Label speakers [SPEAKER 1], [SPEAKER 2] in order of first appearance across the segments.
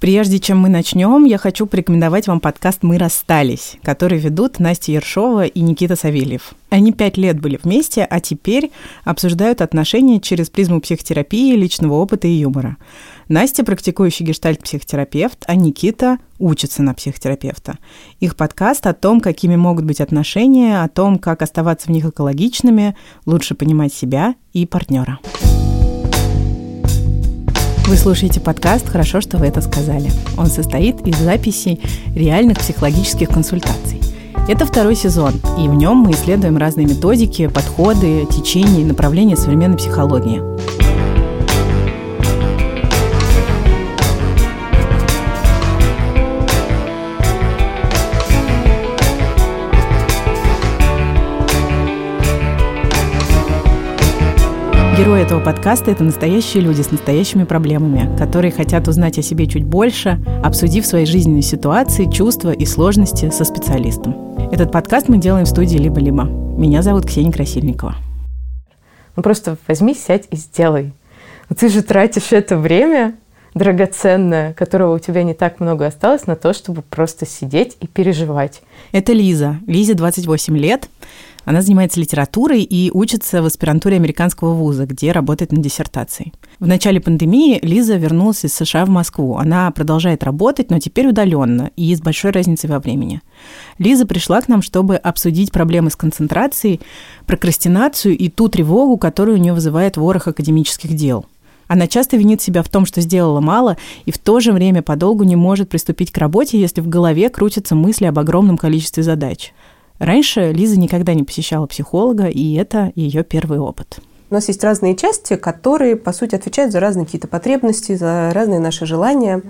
[SPEAKER 1] Прежде чем мы начнем, я хочу порекомендовать вам подкаст «Мы расстались», который ведут Настя Ершова и Никита Савельев. Они пять лет были вместе, а теперь обсуждают отношения через призму психотерапии, личного опыта и юмора. Настя – практикующий гештальт-психотерапевт, а Никита учится на психотерапевта. Их подкаст о том, какими могут быть отношения, о том, как оставаться в них экологичными, лучше понимать себя и партнера. Вы слушаете подкаст «Хорошо, что вы это сказали». Он состоит из записей реальных психологических консультаций. Это второй сезон, и в нем мы исследуем разные методики, подходы, течения и направления современной психологии. Герои этого подкаста – это настоящие люди с настоящими проблемами, которые хотят узнать о себе чуть больше, обсудив свои жизненные ситуации, чувства и сложности со специалистом. Этот подкаст мы делаем в студии «Либо-либо». Меня зовут Ксения Красильникова.
[SPEAKER 2] Ну просто возьми, сядь и сделай. Ну, ты же тратишь это время драгоценное, которого у тебя не так много осталось, на то, чтобы просто сидеть и переживать.
[SPEAKER 1] Это Лиза. Лизе 28 лет. Она занимается литературой и учится в аспирантуре американского вуза, где работает на диссертации. В начале пандемии Лиза вернулась из США в Москву. Она продолжает работать, но теперь удаленно и с большой разницей во времени. Лиза пришла к нам, чтобы обсудить проблемы с концентрацией, прокрастинацию и ту тревогу, которую у нее вызывает ворох академических дел. Она часто винит себя в том, что сделала мало, и в то же время подолгу не может приступить к работе, если в голове крутятся мысли об огромном количестве задач. Раньше Лиза никогда не посещала психолога, и это ее первый опыт.
[SPEAKER 3] У нас есть разные части, которые, по сути, отвечают за разные какие-то потребности, за разные наши желания.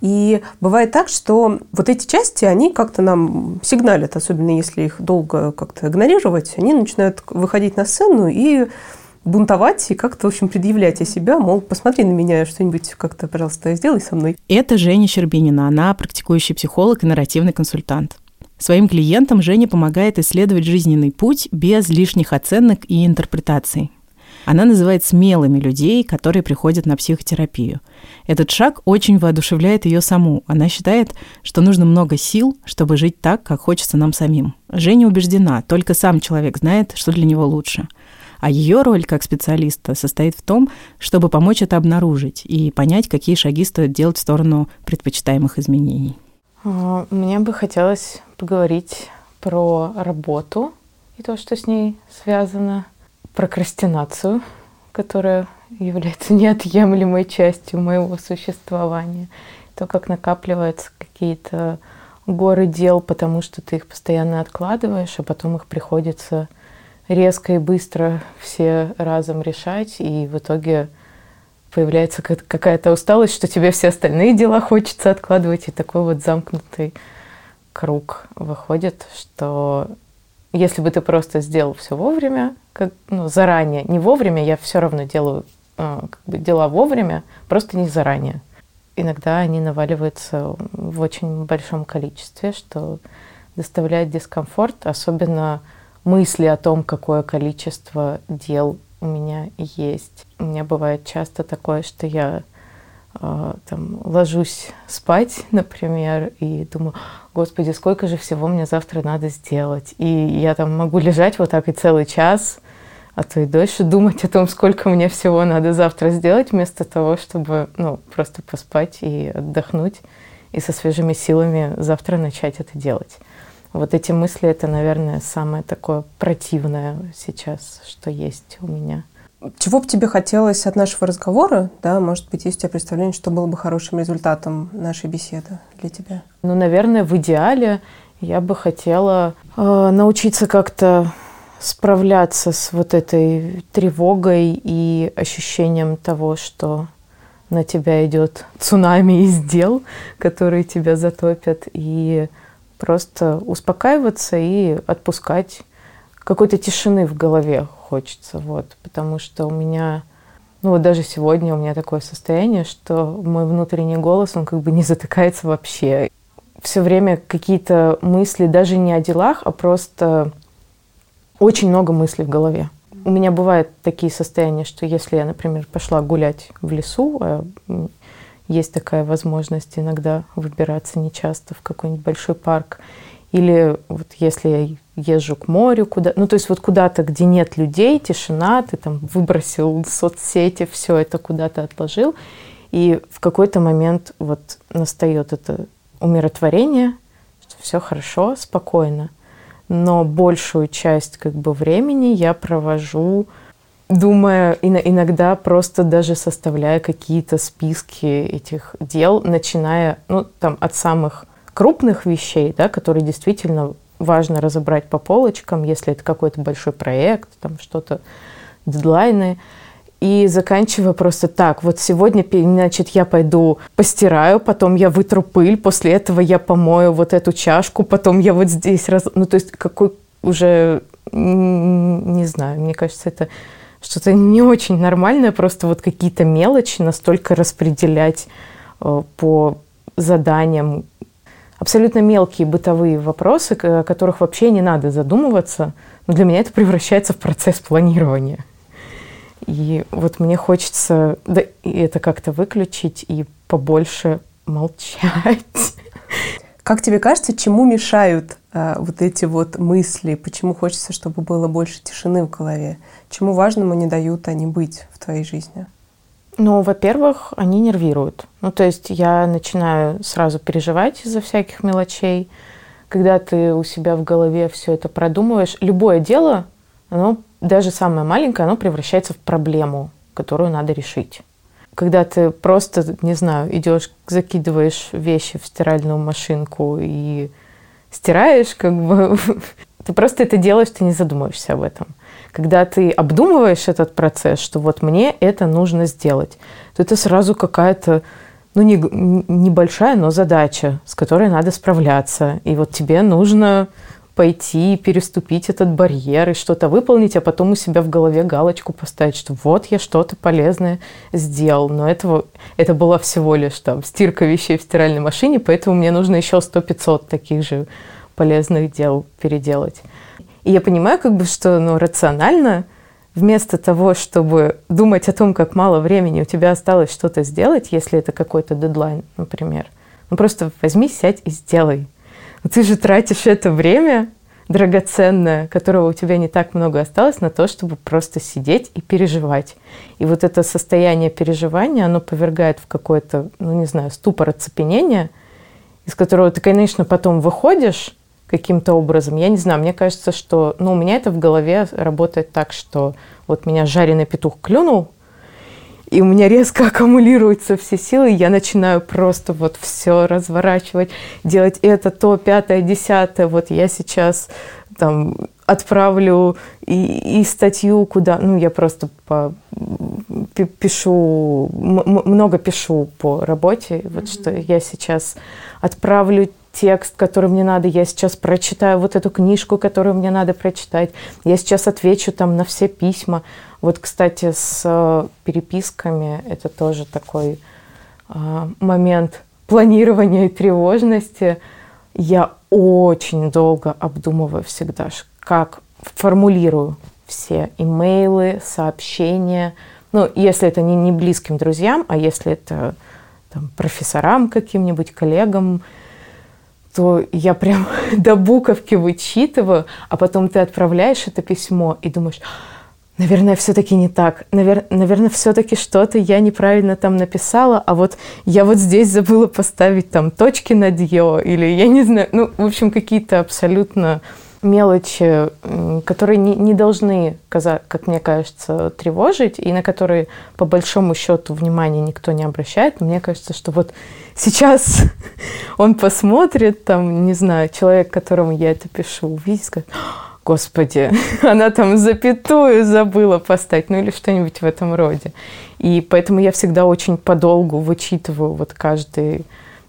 [SPEAKER 3] И бывает так, что вот эти части, они как-то нам сигналят, особенно если их долго как-то игнорировать, они начинают выходить на сцену и бунтовать и как-то, в общем, предъявлять о себя, мол, посмотри на меня, что-нибудь как-то, пожалуйста, сделай со мной.
[SPEAKER 1] Это Женя Щербинина, она практикующий психолог и нарративный консультант. Своим клиентам Женя помогает исследовать жизненный путь без лишних оценок и интерпретаций. Она называет смелыми людей, которые приходят на психотерапию. Этот шаг очень воодушевляет ее саму. Она считает, что нужно много сил, чтобы жить так, как хочется нам самим. Женя убеждена, только сам человек знает, что для него лучше. А ее роль как специалиста состоит в том, чтобы помочь это обнаружить и понять, какие шаги стоит делать в сторону предпочитаемых изменений.
[SPEAKER 2] А, мне бы хотелось поговорить про работу и то, что с ней связано, прокрастинацию, которая является неотъемлемой частью моего существования, то, как накапливаются какие-то горы дел, потому что ты их постоянно откладываешь, а потом их приходится резко и быстро все разом решать, и в итоге появляется какая-то усталость, что тебе все остальные дела хочется откладывать, и такой вот замкнутый круг выходит, что если бы ты просто сделал все вовремя, как, ну, заранее, не вовремя, я все равно делаю э, как бы дела вовремя, просто не заранее. Иногда они наваливаются в очень большом количестве, что доставляет дискомфорт, особенно мысли о том, какое количество дел у меня есть. У меня бывает часто такое, что я э, там ложусь спать, например, и думаю, господи, сколько же всего мне завтра надо сделать. И я там могу лежать вот так и целый час, а то и дольше думать о том, сколько мне всего надо завтра сделать, вместо того, чтобы ну, просто поспать и отдохнуть, и со свежими силами завтра начать это делать. Вот эти мысли, это, наверное, самое такое противное сейчас, что есть у меня.
[SPEAKER 3] Чего бы тебе хотелось от нашего разговора? Да, может быть, есть у тебя представление, что было бы хорошим результатом нашей беседы для тебя?
[SPEAKER 2] Ну, наверное, в идеале я бы хотела э, научиться как-то справляться с вот этой тревогой и ощущением того, что на тебя идет цунами из дел, которые тебя затопят, и Просто успокаиваться и отпускать. Какой-то тишины в голове хочется, вот, потому что у меня, ну вот даже сегодня у меня такое состояние, что мой внутренний голос, он как бы не затыкается вообще. Все время какие-то мысли, даже не о делах, а просто очень много мыслей в голове. У меня бывают такие состояния, что если я, например, пошла гулять в лесу, а есть такая возможность иногда выбираться нечасто в какой-нибудь большой парк. Или вот если я езжу к морю, куда, ну то есть вот куда-то, где нет людей, тишина, ты там выбросил соцсети, все это куда-то отложил, и в какой-то момент вот настает это умиротворение, что все хорошо, спокойно. Но большую часть как бы времени я провожу думая, иногда просто даже составляя какие-то списки этих дел, начиная ну, там, от самых крупных вещей, да, которые действительно важно разобрать по полочкам, если это какой-то большой проект, там что-то, дедлайны, и заканчивая просто так. Вот сегодня, значит, я пойду постираю, потом я вытру пыль, после этого я помою вот эту чашку, потом я вот здесь раз... Ну, то есть какой уже... Не знаю, мне кажется, это что-то не очень нормальное, просто вот какие-то мелочи настолько распределять э, по заданиям. Абсолютно мелкие бытовые вопросы, о которых вообще не надо задумываться, но для меня это превращается в процесс планирования. И вот мне хочется да, это как-то выключить и побольше молчать.
[SPEAKER 3] Как тебе кажется, чему мешают э, вот эти вот мысли? Почему хочется, чтобы было больше тишины в голове? Чему важному не дают они быть в твоей жизни?
[SPEAKER 2] Ну, во-первых, они нервируют. Ну, то есть я начинаю сразу переживать из-за всяких мелочей. Когда ты у себя в голове все это продумываешь, любое дело, оно, даже самое маленькое, оно превращается в проблему, которую надо решить когда ты просто, не знаю, идешь, закидываешь вещи в стиральную машинку и стираешь, как бы, ты просто это делаешь, ты не задумываешься об этом. Когда ты обдумываешь этот процесс, что вот мне это нужно сделать, то это сразу какая-то, ну, не, небольшая, но задача, с которой надо справляться. И вот тебе нужно пойти, переступить этот барьер и что-то выполнить, а потом у себя в голове галочку поставить, что вот я что-то полезное сделал. Но этого, это была всего лишь там стирка вещей в стиральной машине, поэтому мне нужно еще 100-500 таких же полезных дел переделать. И я понимаю, как бы, что ну, рационально вместо того, чтобы думать о том, как мало времени у тебя осталось что-то сделать, если это какой-то дедлайн, например, ну просто возьми, сядь и сделай. Ты же тратишь это время драгоценное, которого у тебя не так много осталось, на то, чтобы просто сидеть и переживать. И вот это состояние переживания, оно повергает в какое-то, ну не знаю, ступор оцепенения, из которого ты, конечно, потом выходишь каким-то образом. Я не знаю, мне кажется, что ну, у меня это в голове работает так, что вот меня жареный петух клюнул, и у меня резко аккумулируются все силы, я начинаю просто вот все разворачивать, делать это, то, пятое, десятое. Вот я сейчас там отправлю и, и статью куда, ну я просто по, пишу, много пишу по работе, вот mm-hmm. что я сейчас отправлю текст, который мне надо, я сейчас прочитаю вот эту книжку, которую мне надо прочитать, я сейчас отвечу там на все письма. Вот, кстати, с э, переписками это тоже такой э, момент планирования и тревожности. Я очень долго обдумываю всегда, как формулирую все имейлы, сообщения. Ну, если это не, не близким друзьям, а если это там, профессорам каким-нибудь, коллегам, то я прям до буковки вычитываю, а потом ты отправляешь это письмо и думаешь, наверное, все-таки не так. Навер... Наверное, все-таки что-то я неправильно там написала, а вот я вот здесь забыла поставить там точки над «ё», или я не знаю, ну, в общем, какие-то абсолютно мелочи, которые не, не должны, как мне кажется, тревожить, и на которые, по большому счету, внимания никто не обращает. Мне кажется, что вот сейчас он посмотрит, там, не знаю, человек, которому я это пишу, увидит, скажет, господи, она там запятую забыла поставить, ну или что-нибудь в этом роде. И поэтому я всегда очень подолгу вычитываю вот каждый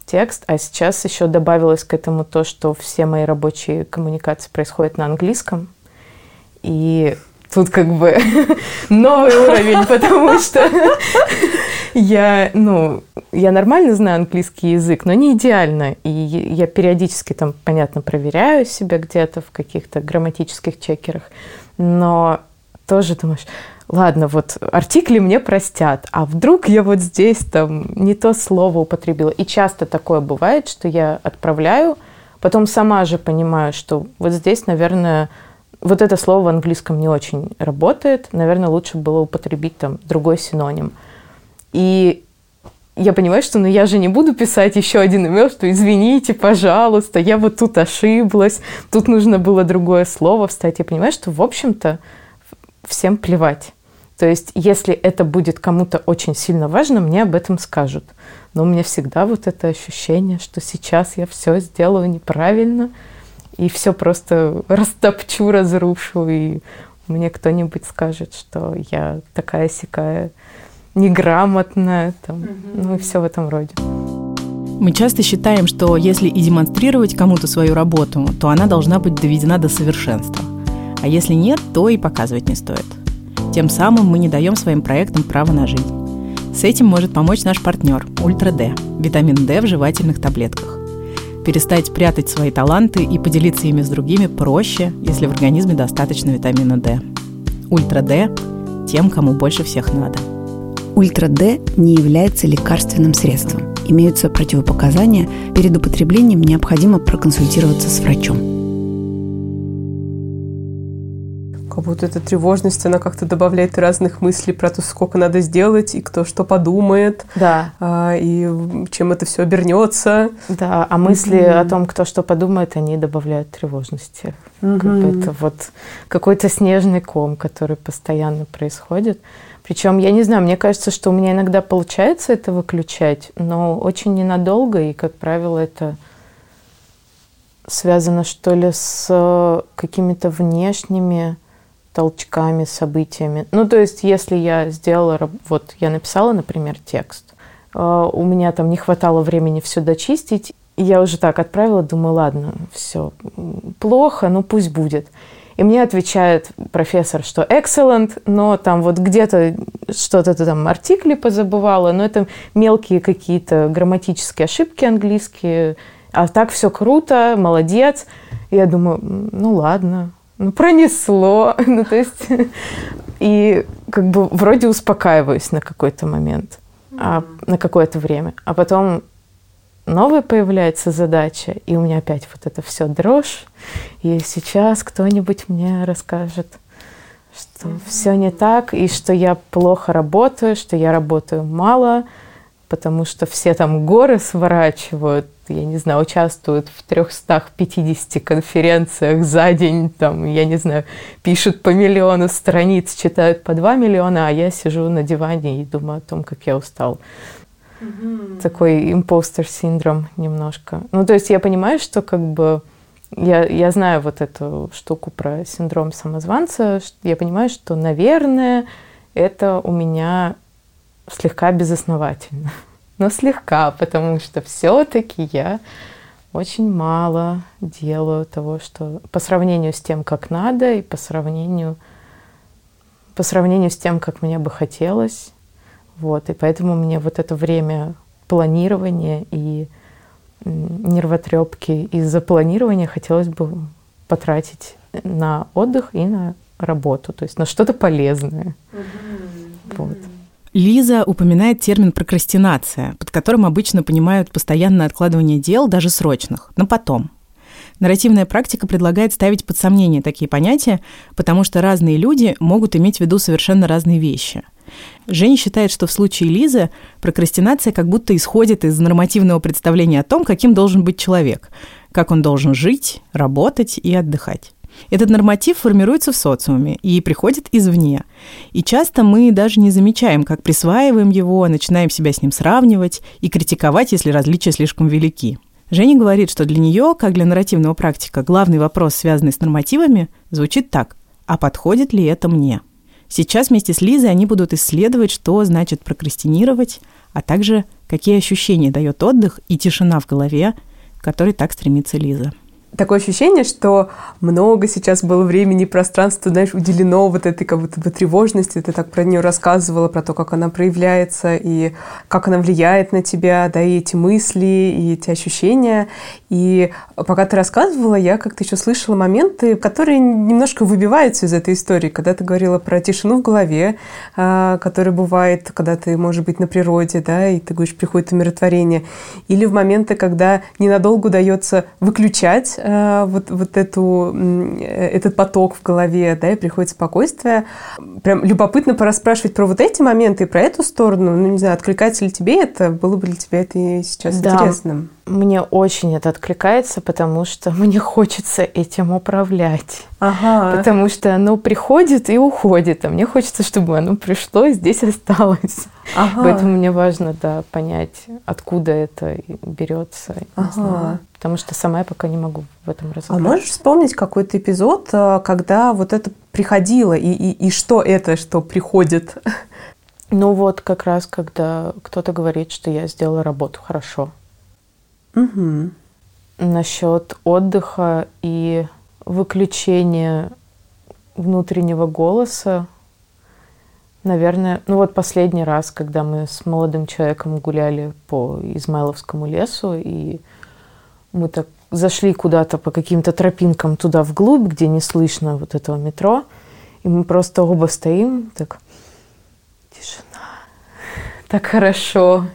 [SPEAKER 2] текст, а сейчас еще добавилось к этому то, что все мои рабочие коммуникации происходят на английском. И тут как бы новый уровень, потому что я, ну, я нормально знаю английский язык, но не идеально. И я периодически там, понятно, проверяю себя где-то в каких-то грамматических чекерах, но тоже думаешь, ладно, вот артикли мне простят, а вдруг я вот здесь там не то слово употребила. И часто такое бывает, что я отправляю, потом сама же понимаю, что вот здесь, наверное, вот это слово в английском не очень работает, наверное, лучше было употребить там другой синоним. И я понимаю, что ну я же не буду писать еще один имейл, что извините, пожалуйста, я вот тут ошиблась, тут нужно было другое слово встать. Я понимаю, что, в общем-то, всем плевать. То есть, если это будет кому-то очень сильно важно, мне об этом скажут. Но у меня всегда вот это ощущение, что сейчас я все сделаю неправильно, и все просто растопчу, разрушу, и мне кто-нибудь скажет, что я такая сякая неграмотная, там, угу. ну и все в этом роде.
[SPEAKER 1] Мы часто считаем, что если и демонстрировать кому-то свою работу, то она должна быть доведена до совершенства. А если нет, то и показывать не стоит. Тем самым мы не даем своим проектам право на жизнь. С этим может помочь наш партнер Ультра Д – витамин D в жевательных таблетках. Перестать прятать свои таланты и поделиться ими с другими проще, если в организме достаточно витамина D. Ультра Д – тем, кому больше всех надо.
[SPEAKER 4] Ультра Д не является лекарственным средством. Имеются противопоказания. Перед употреблением необходимо проконсультироваться с врачом.
[SPEAKER 3] Как будто эта тревожность, она как-то добавляет разных мыслей про то, сколько надо сделать, и кто что подумает,
[SPEAKER 2] да.
[SPEAKER 3] а, и чем это все обернется.
[SPEAKER 2] Да, а мысли mm-hmm. о том, кто что подумает, они добавляют тревожности. Mm-hmm. Это вот какой-то снежный ком, который постоянно происходит. Причем, я не знаю, мне кажется, что у меня иногда получается это выключать, но очень ненадолго, и, как правило, это связано, что ли, с какими-то внешними толчками, событиями. Ну, то есть, если я сделала, вот я написала, например, текст, а, у меня там не хватало времени все дочистить, я уже так отправила, думаю, ладно, все плохо, ну пусть будет. И мне отвечает профессор, что excellent, но там вот где-то что-то ты там артикли позабывала, но это мелкие какие-то грамматические ошибки английские, а так все круто, молодец. И я думаю, ну ладно, ну, пронесло. ну, то есть, и как бы вроде успокаиваюсь на какой-то момент, а, на какое-то время. А потом новая появляется задача, и у меня опять вот это все дрожь. И сейчас кто-нибудь мне расскажет, что mm-hmm. все не так, и что я плохо работаю, что я работаю мало, потому что все там горы сворачивают, я не знаю, участвуют в 350 конференциях за день, там, я не знаю, пишут по миллиону страниц, читают по 2 миллиона, а я сижу на диване и думаю о том, как я устал. Mm-hmm. Такой импостер синдром немножко. Ну, то есть я понимаю, что как бы я, я знаю вот эту штуку про синдром самозванца, я понимаю, что, наверное, это у меня слегка безосновательно но слегка, потому что все-таки я очень мало делаю того, что по сравнению с тем, как надо, и по сравнению, по сравнению с тем, как мне бы хотелось. Вот, и поэтому мне вот это время планирования и нервотрепки из-за планирования хотелось бы потратить на отдых и на работу, то есть на что-то полезное. Mm-hmm. Вот.
[SPEAKER 1] Лиза упоминает термин прокрастинация, под которым обычно понимают постоянное откладывание дел, даже срочных, на потом. Нарративная практика предлагает ставить под сомнение такие понятия, потому что разные люди могут иметь в виду совершенно разные вещи. Женя считает, что в случае Лизы прокрастинация как будто исходит из нормативного представления о том, каким должен быть человек, как он должен жить, работать и отдыхать. Этот норматив формируется в социуме и приходит извне. И часто мы даже не замечаем, как присваиваем его, начинаем себя с ним сравнивать и критиковать, если различия слишком велики. Женя говорит, что для нее, как для нарративного практика, главный вопрос, связанный с нормативами, звучит так «А подходит ли это мне?». Сейчас вместе с Лизой они будут исследовать, что значит прокрастинировать, а также какие ощущения дает отдых и тишина в голове, к которой так стремится Лиза.
[SPEAKER 3] Такое ощущение, что много сейчас было времени и пространства, знаешь, уделено вот этой как будто бы тревожности. Ты так про нее рассказывала, про то, как она проявляется и как она влияет на тебя, да, и эти мысли, и эти ощущения. И пока ты рассказывала, я как-то еще слышала моменты, которые немножко выбиваются из этой истории. Когда ты говорила про тишину в голове, а, которая бывает, когда ты, может быть, на природе, да, и ты говоришь, приходит умиротворение. Или в моменты, когда ненадолго удается выключать Э, вот, вот эту, этот поток в голове, да, и приходит спокойствие. Прям любопытно пораспрашивать про вот эти моменты и про эту сторону. Ну, не знаю, откликается ли тебе это? Было бы для тебя это сейчас да. интересным?
[SPEAKER 2] Мне очень это откликается, потому что мне хочется этим управлять. Ага. Потому что оно приходит и уходит, а мне хочется, чтобы оно пришло и здесь осталось. Ага. Поэтому мне важно, да, понять, откуда это берется. Ага. Потому что сама я пока не могу в этом разобраться.
[SPEAKER 3] А можешь вспомнить какой-то эпизод, э, когда вот это приходило, и, и, и что это, что приходит?
[SPEAKER 2] Ну вот как раз, когда кто-то говорит, что я сделала работу хорошо. Угу. Насчет отдыха и выключения внутреннего голоса, наверное, ну вот последний раз, когда мы с молодым человеком гуляли по Измайловскому лесу, и мы так зашли куда-то по каким-то тропинкам туда вглубь, где не слышно вот этого метро, и мы просто оба стоим, так, тишина, так хорошо.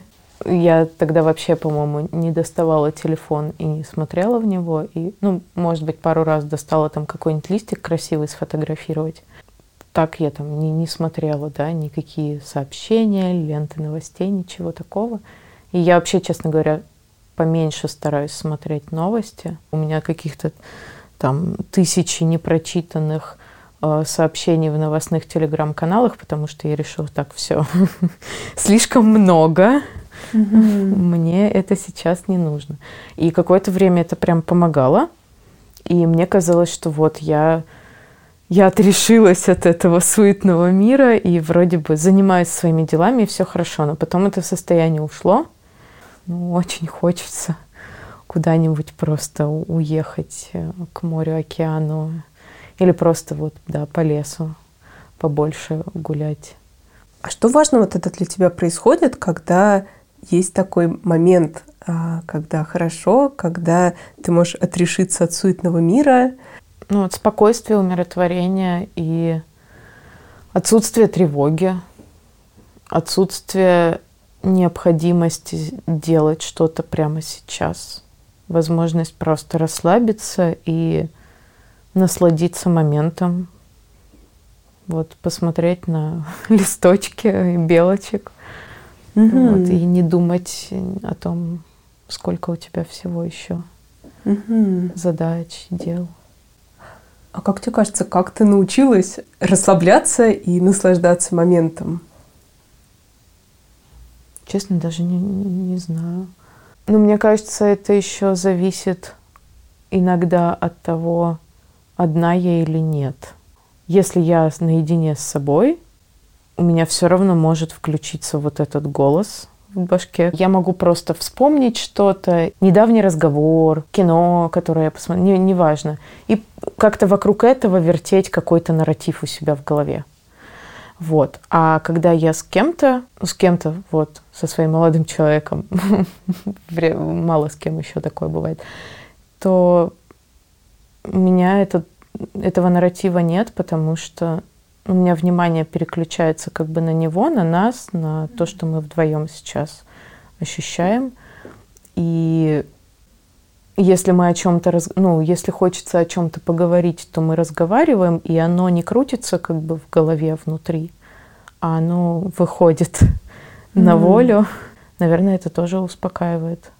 [SPEAKER 2] Я тогда вообще, по-моему, не доставала телефон и не смотрела в него. И, ну, может быть, пару раз достала там какой-нибудь листик красивый сфотографировать. Так я там не, не смотрела, да, никакие сообщения, ленты новостей, ничего такого. И я вообще, честно говоря, поменьше стараюсь смотреть новости. У меня каких-то там тысячи непрочитанных э, сообщений в новостных телеграм-каналах, потому что я решила так все слишком много. Мне это сейчас не нужно. И какое-то время это прям помогало. И мне казалось, что вот я, я отрешилась от этого суетного мира и вроде бы занимаюсь своими делами, и все хорошо. Но потом это состояние ушло. Ну, очень хочется куда-нибудь просто уехать э, к морю, океану. Или просто вот, да, по лесу побольше гулять.
[SPEAKER 3] А что важного вот это для тебя происходит, когда есть такой момент, а, когда хорошо, когда ты можешь отрешиться от суетного мира.
[SPEAKER 2] Ну, от спокойствия, умиротворения и отсутствие тревоги, отсутствие необходимости делать что-то прямо сейчас. Возможность просто расслабиться и насладиться моментом. Вот посмотреть на листочки и белочек – Угу. Вот, и не думать о том, сколько у тебя всего еще угу. задач, дел.
[SPEAKER 3] А как тебе кажется, как ты научилась расслабляться и наслаждаться моментом?
[SPEAKER 2] Честно, даже не, не знаю. Но мне кажется, это еще зависит иногда от того, одна я или нет. Если я наедине с собой, у меня все равно может включиться вот этот голос в башке. Я могу просто вспомнить что-то, недавний разговор, кино, которое я посмотрела, не, неважно. И как-то вокруг этого вертеть какой-то нарратив у себя в голове. Вот. А когда я с кем-то, ну, с кем-то, вот, со своим молодым человеком, мало с кем еще такое бывает, то у меня этот, этого нарратива нет, потому что у меня внимание переключается как бы на него, на нас, на то, что мы вдвоем сейчас ощущаем. И если мы о чем-то, раз... ну, если хочется о чем-то поговорить, то мы разговариваем, и оно не крутится как бы в голове внутри, а оно выходит mm-hmm. на волю. Наверное, это тоже успокаивает.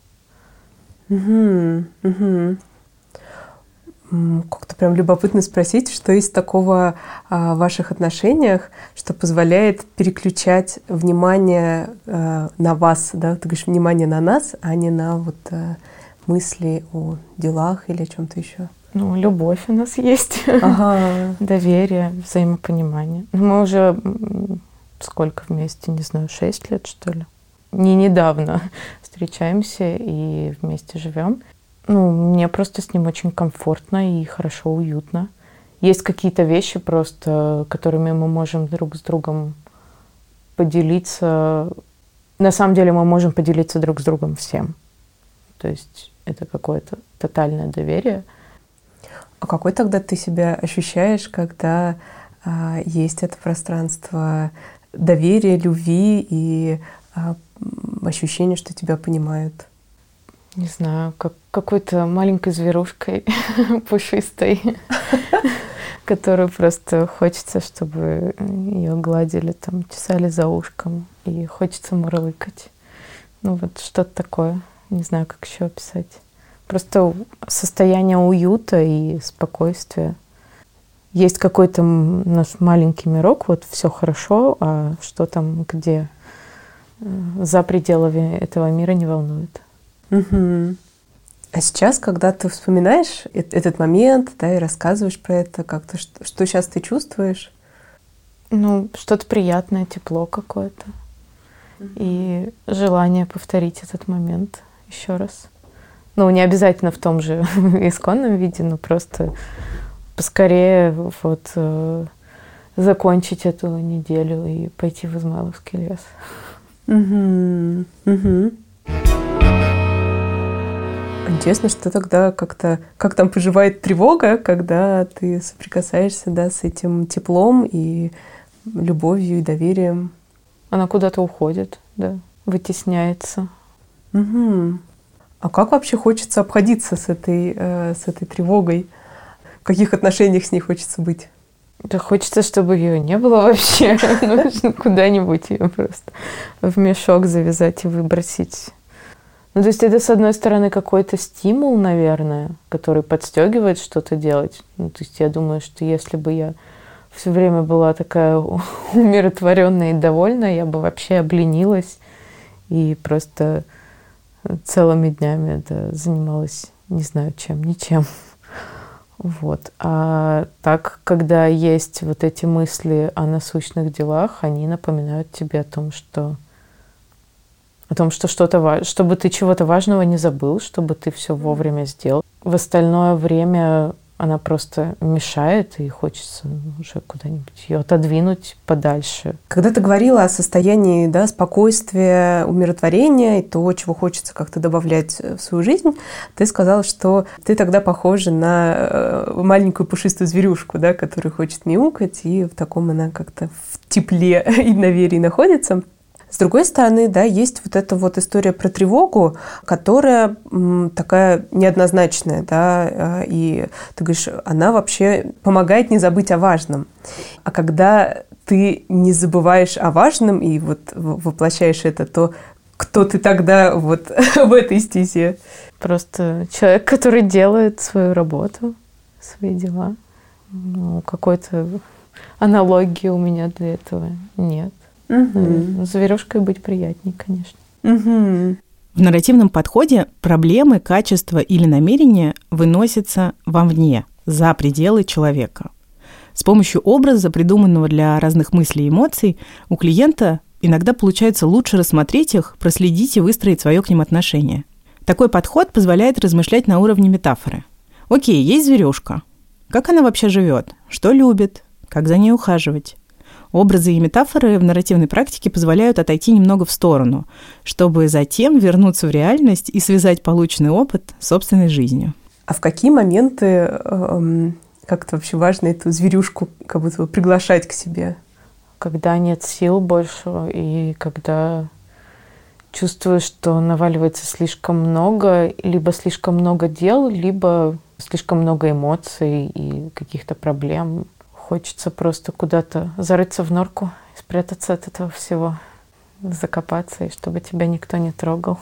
[SPEAKER 3] Mm-hmm. Mm-hmm. Как-то прям любопытно спросить, что есть такого а, в ваших отношениях, что позволяет переключать внимание а, на вас, да, ты говоришь внимание на нас, а не на вот а, мысли о делах или о чем-то еще.
[SPEAKER 2] Ну, любовь у нас есть, ага. доверие, взаимопонимание. Ну, мы уже сколько вместе, не знаю, шесть лет, что ли. Не недавно встречаемся и вместе живем. Ну, мне просто с ним очень комфортно и хорошо, уютно. Есть какие-то вещи просто, которыми мы можем друг с другом поделиться. На самом деле мы можем поделиться друг с другом всем. То есть это какое-то тотальное доверие.
[SPEAKER 3] А какой тогда ты себя ощущаешь, когда а, есть это пространство доверия, любви и а, ощущение, что тебя понимают?
[SPEAKER 2] Не знаю, как какой-то маленькой зверушкой пушистой, которую просто хочется, чтобы ее гладили, там, чесали за ушком, и хочется мурлыкать. Ну вот что-то такое. Не знаю, как еще описать. Просто состояние уюта и спокойствия. Есть какой-то наш маленький мирок, вот все хорошо, а что там, где э, за пределами этого мира не волнует.
[SPEAKER 3] Угу. А сейчас, когда ты вспоминаешь этот момент, да, и рассказываешь про это, как-то что, что сейчас ты чувствуешь?
[SPEAKER 2] Ну, что-то приятное, тепло какое-то. И желание повторить этот момент еще раз. Ну, не обязательно в том же исконном виде, но просто поскорее вот э, закончить эту неделю и пойти в Измайловский лес.
[SPEAKER 3] Угу. Угу. Интересно, что тогда как-то, как там поживает тревога, когда ты соприкасаешься, да, с этим теплом и любовью и доверием.
[SPEAKER 2] Она куда-то уходит, да, вытесняется.
[SPEAKER 3] Угу. А как вообще хочется обходиться с этой, э, с этой тревогой? В каких отношениях с ней хочется быть?
[SPEAKER 2] Да хочется, чтобы ее не было вообще. Нужно куда-нибудь ее просто в мешок завязать и выбросить. Ну, то есть это, с одной стороны, какой-то стимул, наверное, который подстегивает что-то делать. Ну, то есть я думаю, что если бы я все время была такая умиротворенная и довольная, я бы вообще обленилась и просто целыми днями да, занималась не знаю чем, ничем. Вот. А так, когда есть вот эти мысли о насущных делах, они напоминают тебе о том, что о том, что что-то чтобы ты чего-то важного не забыл, чтобы ты все вовремя сделал. В остальное время она просто мешает, и хочется уже куда-нибудь ее отодвинуть подальше.
[SPEAKER 3] Когда ты говорила о состоянии да, спокойствия, умиротворения и то, чего хочется как-то добавлять в свою жизнь, ты сказала, что ты тогда похожа на э, маленькую пушистую зверюшку, да, которая хочет мяукать, и в таком она как-то в тепле и доверии находится. С другой стороны, да, есть вот эта вот история про тревогу, которая такая неоднозначная, да, а, и ты говоришь, она вообще помогает не забыть о важном. А когда ты не забываешь о важном и вот воплощаешь это, то кто ты тогда вот в этой стезе?
[SPEAKER 2] Просто человек, который делает свою работу, свои дела. Ну, какой-то аналогии у меня для этого нет. Угу. Зверюшкой быть приятнее, конечно.
[SPEAKER 1] Угу. В нарративном подходе проблемы, качества или намерения выносятся вовне, за пределы человека. С помощью образа, придуманного для разных мыслей и эмоций, у клиента иногда получается лучше рассмотреть их, проследить и выстроить свое к ним отношение. Такой подход позволяет размышлять на уровне метафоры. Окей, есть зверюшка. Как она вообще живет? Что любит? Как за ней ухаживать? Образы и метафоры в нарративной практике позволяют отойти немного в сторону, чтобы затем вернуться в реальность и связать полученный опыт с собственной жизнью.
[SPEAKER 3] А в какие моменты эм, как-то вообще важно эту зверюшку как будто бы приглашать к себе?
[SPEAKER 2] Когда нет сил больше и когда чувствуешь, что наваливается слишком много, либо слишком много дел, либо слишком много эмоций и каких-то проблем. Хочется просто куда-то зарыться в норку спрятаться от этого всего, закопаться, и чтобы тебя никто не трогал.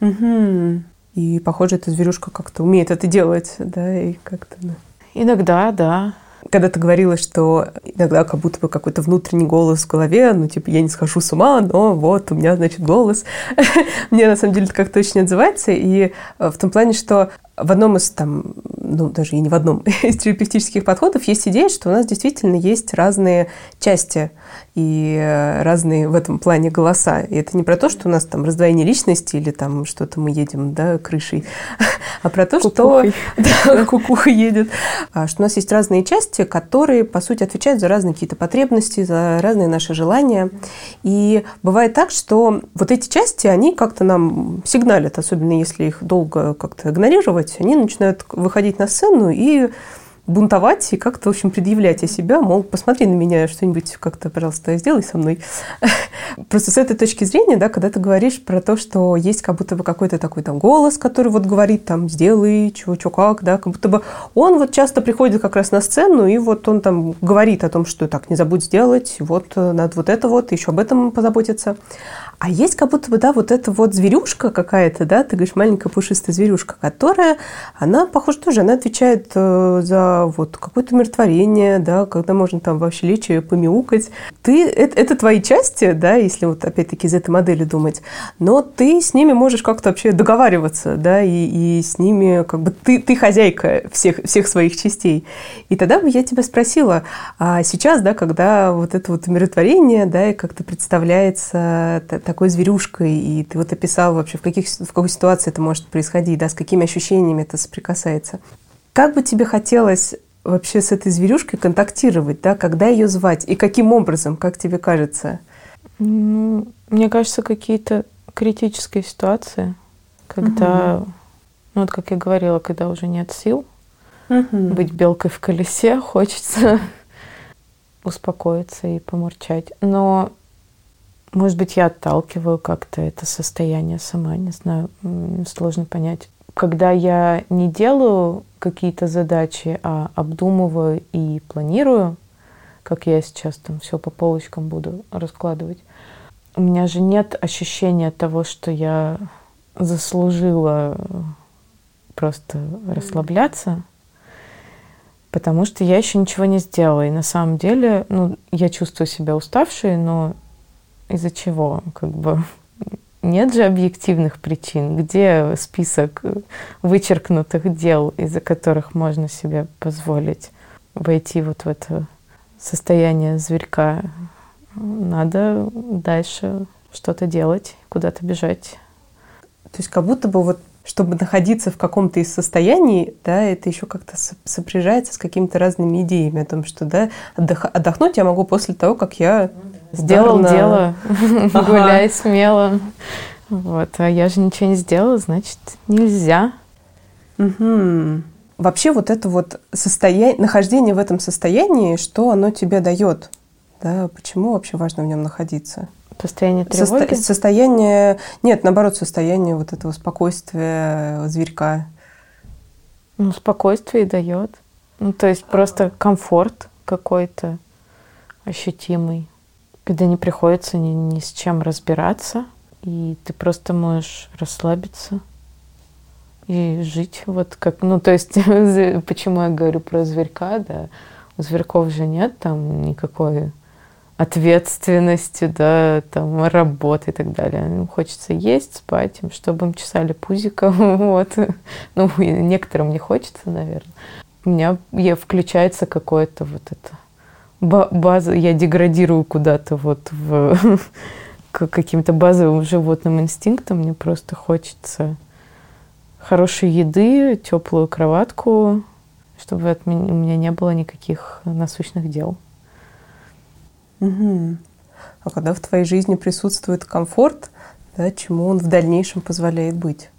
[SPEAKER 3] Угу. И, похоже, эта зверюшка как-то умеет это делать, да, и как-то... Да.
[SPEAKER 2] Иногда, да.
[SPEAKER 3] Когда ты говорила, что иногда как будто бы какой-то внутренний голос в голове, ну, типа, я не схожу с ума, но вот у меня, значит, голос. Мне, на самом деле, это как-то очень отзывается. И э, в том плане, что в одном из там, ну даже и не в одном из терапевтических подходов есть идея, что у нас действительно есть разные части и э, разные в этом плане голоса. И это не про то, что у нас там раздвоение личности или там что-то мы едем, да, крышей, а про то, что... Да, кукуха едет. А, что у нас есть разные части, которые, по сути, отвечают за разные какие-то потребности, за разные наши желания. И бывает так, что вот эти части, они как-то нам сигналят, особенно если их долго как-то игнорировать, они начинают выходить на сцену и бунтовать и как-то, в общем, предъявлять о себя, мол, посмотри на меня, что-нибудь как-то, пожалуйста, сделай со мной. Просто с этой точки зрения, да, когда ты говоришь про то, что есть как будто бы какой-то такой там голос, который вот говорит там, сделай, чего, чего, как, да, как будто бы он вот часто приходит как раз на сцену, и вот он там говорит о том, что так, не забудь сделать, вот э, надо вот это вот, еще об этом позаботиться. А есть как будто бы, да, вот эта вот зверюшка какая-то, да, ты говоришь, маленькая пушистая зверюшка, которая, она, похоже, тоже, она отвечает э, за вот какое-то умиротворение, да, когда можно там вообще лечь и помяукать. Ты, это, это твои части, да, если вот опять-таки из этой модели думать, но ты с ними можешь как-то вообще договариваться, да, и, и с ними как бы ты, ты хозяйка всех, всех своих частей. И тогда бы я тебя спросила, а сейчас, да, когда вот это вот умиротворение, да, и как-то представляется такой зверюшкой, и ты вот описал вообще, в, каких, в какой ситуации это может происходить, да, с какими ощущениями это соприкасается. Как бы тебе хотелось вообще с этой зверюшкой контактировать, да, когда ее звать и каким образом, как тебе кажется?
[SPEAKER 2] Ну, мне кажется, какие-то критические ситуации, когда, угу. ну вот как я говорила, когда уже нет сил угу. быть белкой в колесе, хочется успокоиться и помурчать. Но может быть, я отталкиваю как-то это состояние сама, не знаю, сложно понять. Когда я не делаю какие-то задачи, а обдумываю и планирую, как я сейчас там все по полочкам буду раскладывать, у меня же нет ощущения того, что я заслужила просто расслабляться, потому что я еще ничего не сделала. И на самом деле, ну, я чувствую себя уставшей, но из-за чего? Как бы нет же объективных причин. Где список вычеркнутых дел, из-за которых можно себе позволить войти вот в это состояние зверька? Надо дальше что-то делать, куда-то бежать.
[SPEAKER 3] То есть как будто бы вот чтобы находиться в каком-то из состояний, да, это еще как-то сопряжается с какими-то разными идеями о том, что, да, отдох, отдохнуть я могу после того, как я
[SPEAKER 2] сделал на... дело, гуляй смело. Вот, а я же ничего не сделала, значит, нельзя.
[SPEAKER 3] Угу. Вообще вот это вот состояние, нахождение в этом состоянии, что оно тебе дает? Да, почему вообще важно в нем находиться?
[SPEAKER 2] Состояние тревоги?
[SPEAKER 3] Состо... Состояние... Нет, наоборот, состояние вот этого спокойствия зверька.
[SPEAKER 2] Ну, спокойствие дает. Ну, то есть просто комфорт какой-то ощутимый, когда не приходится ни, ни с чем разбираться, и ты просто можешь расслабиться и жить вот как... Ну, то есть, почему я говорю про зверька, да, у зверьков же нет там никакой ответственности, да, там, работы и так далее. Им хочется есть, спать, им, чтобы им чесали пузико, вот. Ну, некоторым не хочется, наверное. У меня включается какое-то вот это база, я деградирую куда-то вот в к каким-то базовым животным инстинктам. Мне просто хочется хорошей еды, теплую кроватку, чтобы от меня, у меня не было никаких насущных дел.
[SPEAKER 3] Угу. А когда в твоей жизни присутствует комфорт, да, чему он в дальнейшем позволяет быть?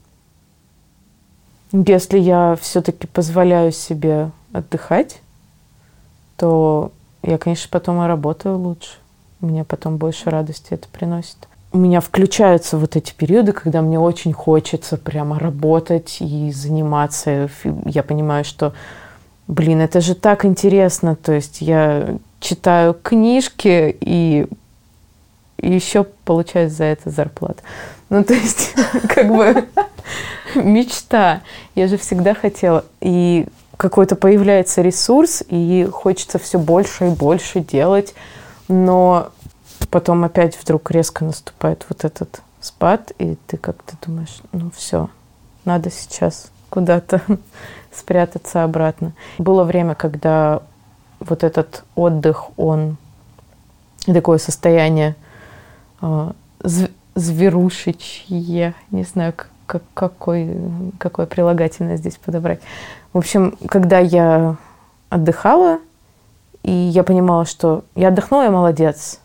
[SPEAKER 2] Если я все-таки позволяю себе отдыхать, то я, конечно, потом и работаю лучше. Мне потом больше радости это приносит. У меня включаются вот эти периоды, когда мне очень хочется прямо работать и заниматься. Я понимаю, что, блин, это же так интересно. То есть я читаю книжки и еще получаю за это зарплату. Ну, то есть, как бы мечта. Я же всегда хотела. И какой-то появляется ресурс, и хочется все больше и больше делать. Но потом опять вдруг резко наступает вот этот спад, и ты как-то думаешь, ну все, надо сейчас куда-то спрятаться обратно. Было время, когда вот этот отдых, он такое состояние э, зверушечье, не знаю, как, какой, какое прилагательное здесь подобрать. В общем, когда я отдыхала, и я понимала, что я отдохнула, я молодец.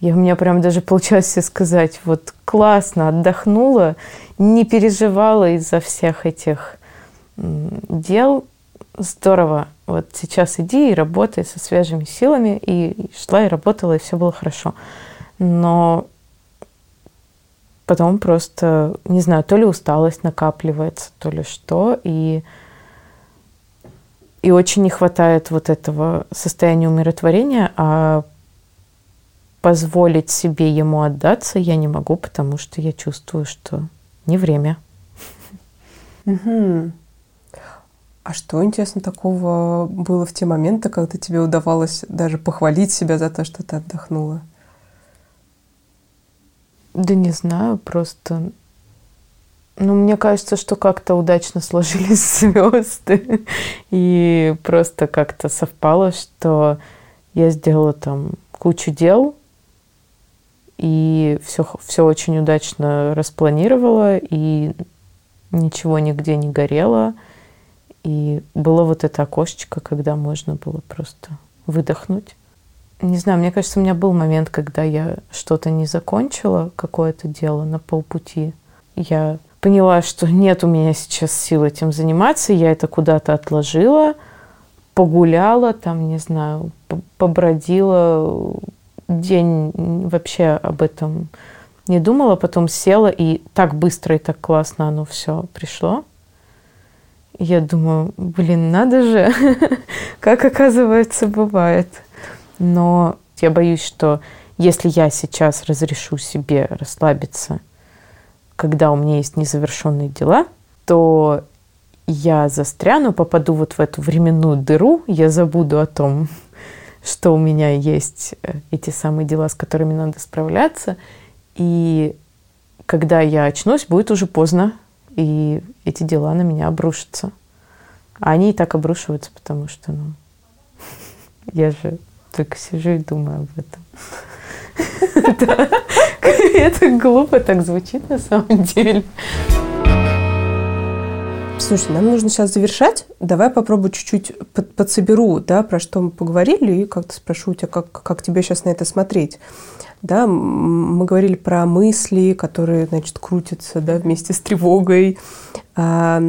[SPEAKER 2] И у меня прям даже получилось себе сказать, вот классно, отдохнула, не переживала из-за всех этих дел. Здорово. Вот сейчас иди и работай со свежими силами. И шла и работала, и все было хорошо. Но потом просто, не знаю, то ли усталость накапливается, то ли что. И, и очень не хватает вот этого состояния умиротворения, а позволить себе ему отдаться я не могу, потому что я чувствую, что не время.
[SPEAKER 3] Угу. А что, интересно, такого было в те моменты, когда тебе удавалось даже похвалить себя за то, что ты отдохнула?
[SPEAKER 2] Да не знаю, просто... Ну, мне кажется, что как-то удачно сложились звезды. И просто как-то совпало, что я сделала там кучу дел, и все, все очень удачно распланировала, и ничего нигде не горело. И было вот это окошечко, когда можно было просто выдохнуть. Не знаю, мне кажется, у меня был момент, когда я что-то не закончила, какое-то дело на полпути. Я поняла, что нет у меня сейчас сил этим заниматься, я это куда-то отложила, погуляла, там, не знаю, побродила, день вообще об этом не думала, потом села, и так быстро и так классно оно все пришло. я думаю, блин, надо же, как оказывается бывает. Но я боюсь, что если я сейчас разрешу себе расслабиться, когда у меня есть незавершенные дела, то я застряну, попаду вот в эту временную дыру, я забуду о том, что у меня есть э, эти самые дела, с которыми надо справляться. И когда я очнусь, будет уже поздно, и эти дела на меня обрушатся. А они и так обрушиваются, потому что, ну, я же только сижу и думаю об этом. Это глупо так звучит на самом деле.
[SPEAKER 3] Слушай, нам нужно сейчас завершать. Давай попробую чуть-чуть под, подсоберу, да, про что мы поговорили, и как-то спрошу у тебя, как, как тебе сейчас на это смотреть. Да, мы говорили про мысли, которые, значит, крутятся, да, вместе с тревогой. А,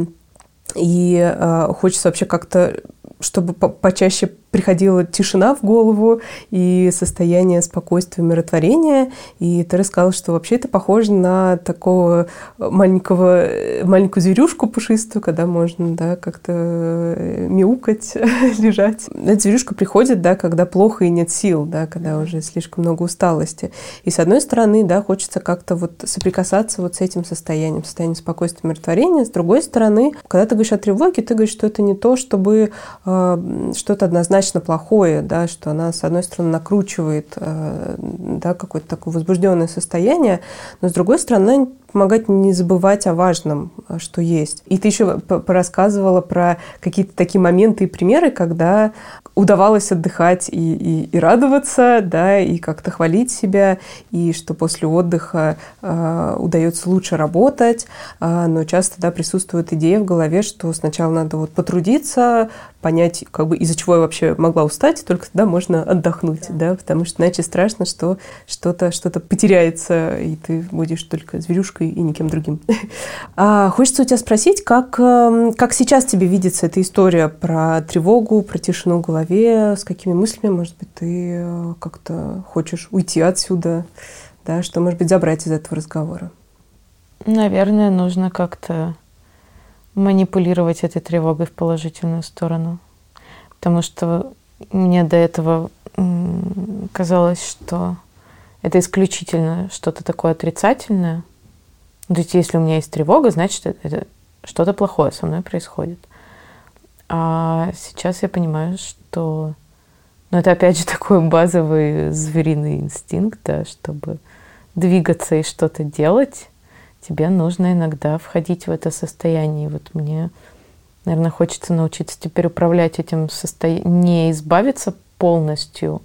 [SPEAKER 3] и а, хочется вообще как-то чтобы почаще приходила тишина в голову и состояние спокойствия, умиротворения. И ты рассказала, что вообще это похоже на такого маленького, маленькую зверюшку пушистую, когда можно да, как-то э, мяукать, лежать. Эта зверюшка приходит, да, когда плохо и нет сил, да, когда уже слишком много усталости. И с одной стороны, да, хочется как-то вот соприкасаться вот с этим состоянием, состоянием спокойствия, умиротворения. С другой стороны, когда ты говоришь о тревоге, ты говоришь, что это не то, чтобы э, что-то однозначно однозначно плохое, да, что она, с одной стороны, накручивает э, да, какое-то такое возбужденное состояние, но с другой стороны, помогать не забывать о важном, э, что есть. И ты еще порассказывала про какие-то такие моменты и примеры, когда удавалось отдыхать и, и, и радоваться, да, и как-то хвалить себя, и что после отдыха э, удается лучше работать, э, но часто да, присутствует идея в голове, что сначала надо вот потрудиться, понять, как бы из-за чего я вообще могла устать, только тогда можно отдохнуть, да, потому что иначе страшно, что что-то что потеряется, и ты будешь только зверюшкой и никем другим. А, хочется у тебя спросить, как, эм, как сейчас тебе видится эта история про тревогу, про тишину в голове, с какими мыслями, может быть, ты э, как-то хочешь уйти отсюда, да, что, может быть, забрать из этого разговора?
[SPEAKER 2] Наверное, нужно как-то манипулировать этой тревогой в положительную сторону. Потому что мне до этого казалось, что это исключительно что-то такое отрицательное. То есть если у меня есть тревога, значит, это что-то плохое со мной происходит. А сейчас я понимаю, что ну, это опять же такой базовый звериный инстинкт, да, чтобы двигаться и что-то делать, тебе нужно иногда входить в это состояние. Вот мне, наверное, хочется научиться теперь управлять этим состоянием, не избавиться полностью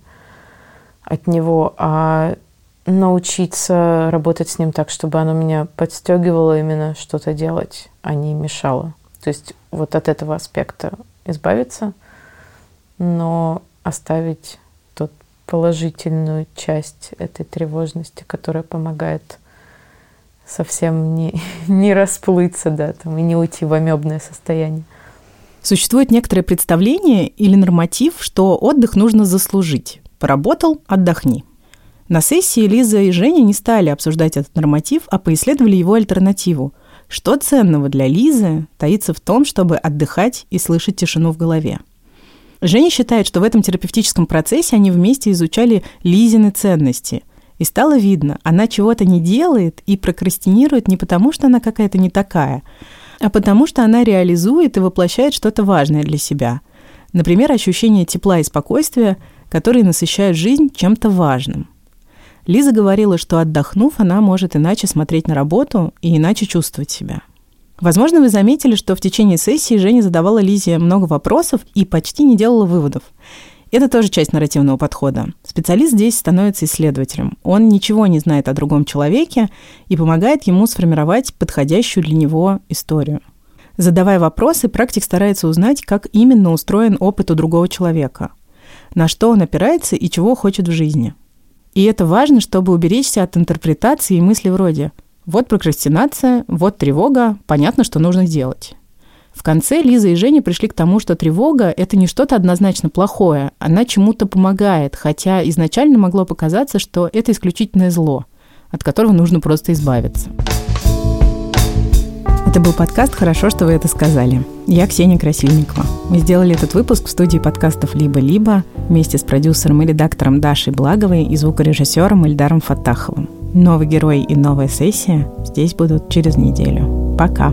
[SPEAKER 2] от него, а научиться работать с ним так, чтобы оно меня подстегивало именно что-то делать, а не мешало. То есть вот от этого аспекта избавиться, но оставить тот положительную часть этой тревожности, которая помогает совсем не, не расплыться, да, там, и не уйти в амебное состояние.
[SPEAKER 1] Существует некоторое представление или норматив, что отдых нужно заслужить. Поработал – отдохни. На сессии Лиза и Женя не стали обсуждать этот норматив, а поисследовали его альтернативу. Что ценного для Лизы таится в том, чтобы отдыхать и слышать тишину в голове? Женя считает, что в этом терапевтическом процессе они вместе изучали Лизины ценности. И стало видно, она чего-то не делает и прокрастинирует не потому, что она какая-то не такая, а потому что она реализует и воплощает что-то важное для себя. Например, ощущение тепла и спокойствия, которые насыщают жизнь чем-то важным. Лиза говорила, что отдохнув, она может иначе смотреть на работу и иначе чувствовать себя. Возможно, вы заметили, что в течение сессии Женя задавала Лизе много вопросов и почти не делала выводов. Это тоже часть нарративного подхода. Специалист здесь становится исследователем. Он ничего не знает о другом человеке и помогает ему сформировать подходящую для него историю. Задавая вопросы, практик старается узнать, как именно устроен опыт у другого человека, на что он опирается и чего хочет в жизни. И это важно, чтобы уберечься от интерпретации и мысли вроде «вот прокрастинация, вот тревога, понятно, что нужно делать». В конце Лиза и Женя пришли к тому, что тревога – это не что-то однозначно плохое, она чему-то помогает, хотя изначально могло показаться, что это исключительное зло, от которого нужно просто избавиться. Это был подкаст «Хорошо, что вы это сказали». Я Ксения Красильникова. Мы сделали этот выпуск в студии подкастов «Либо-либо» вместе с продюсером и редактором Дашей Благовой и звукорежиссером Ильдаром Фатаховым. Новый герой и новая сессия здесь будут через неделю. Пока!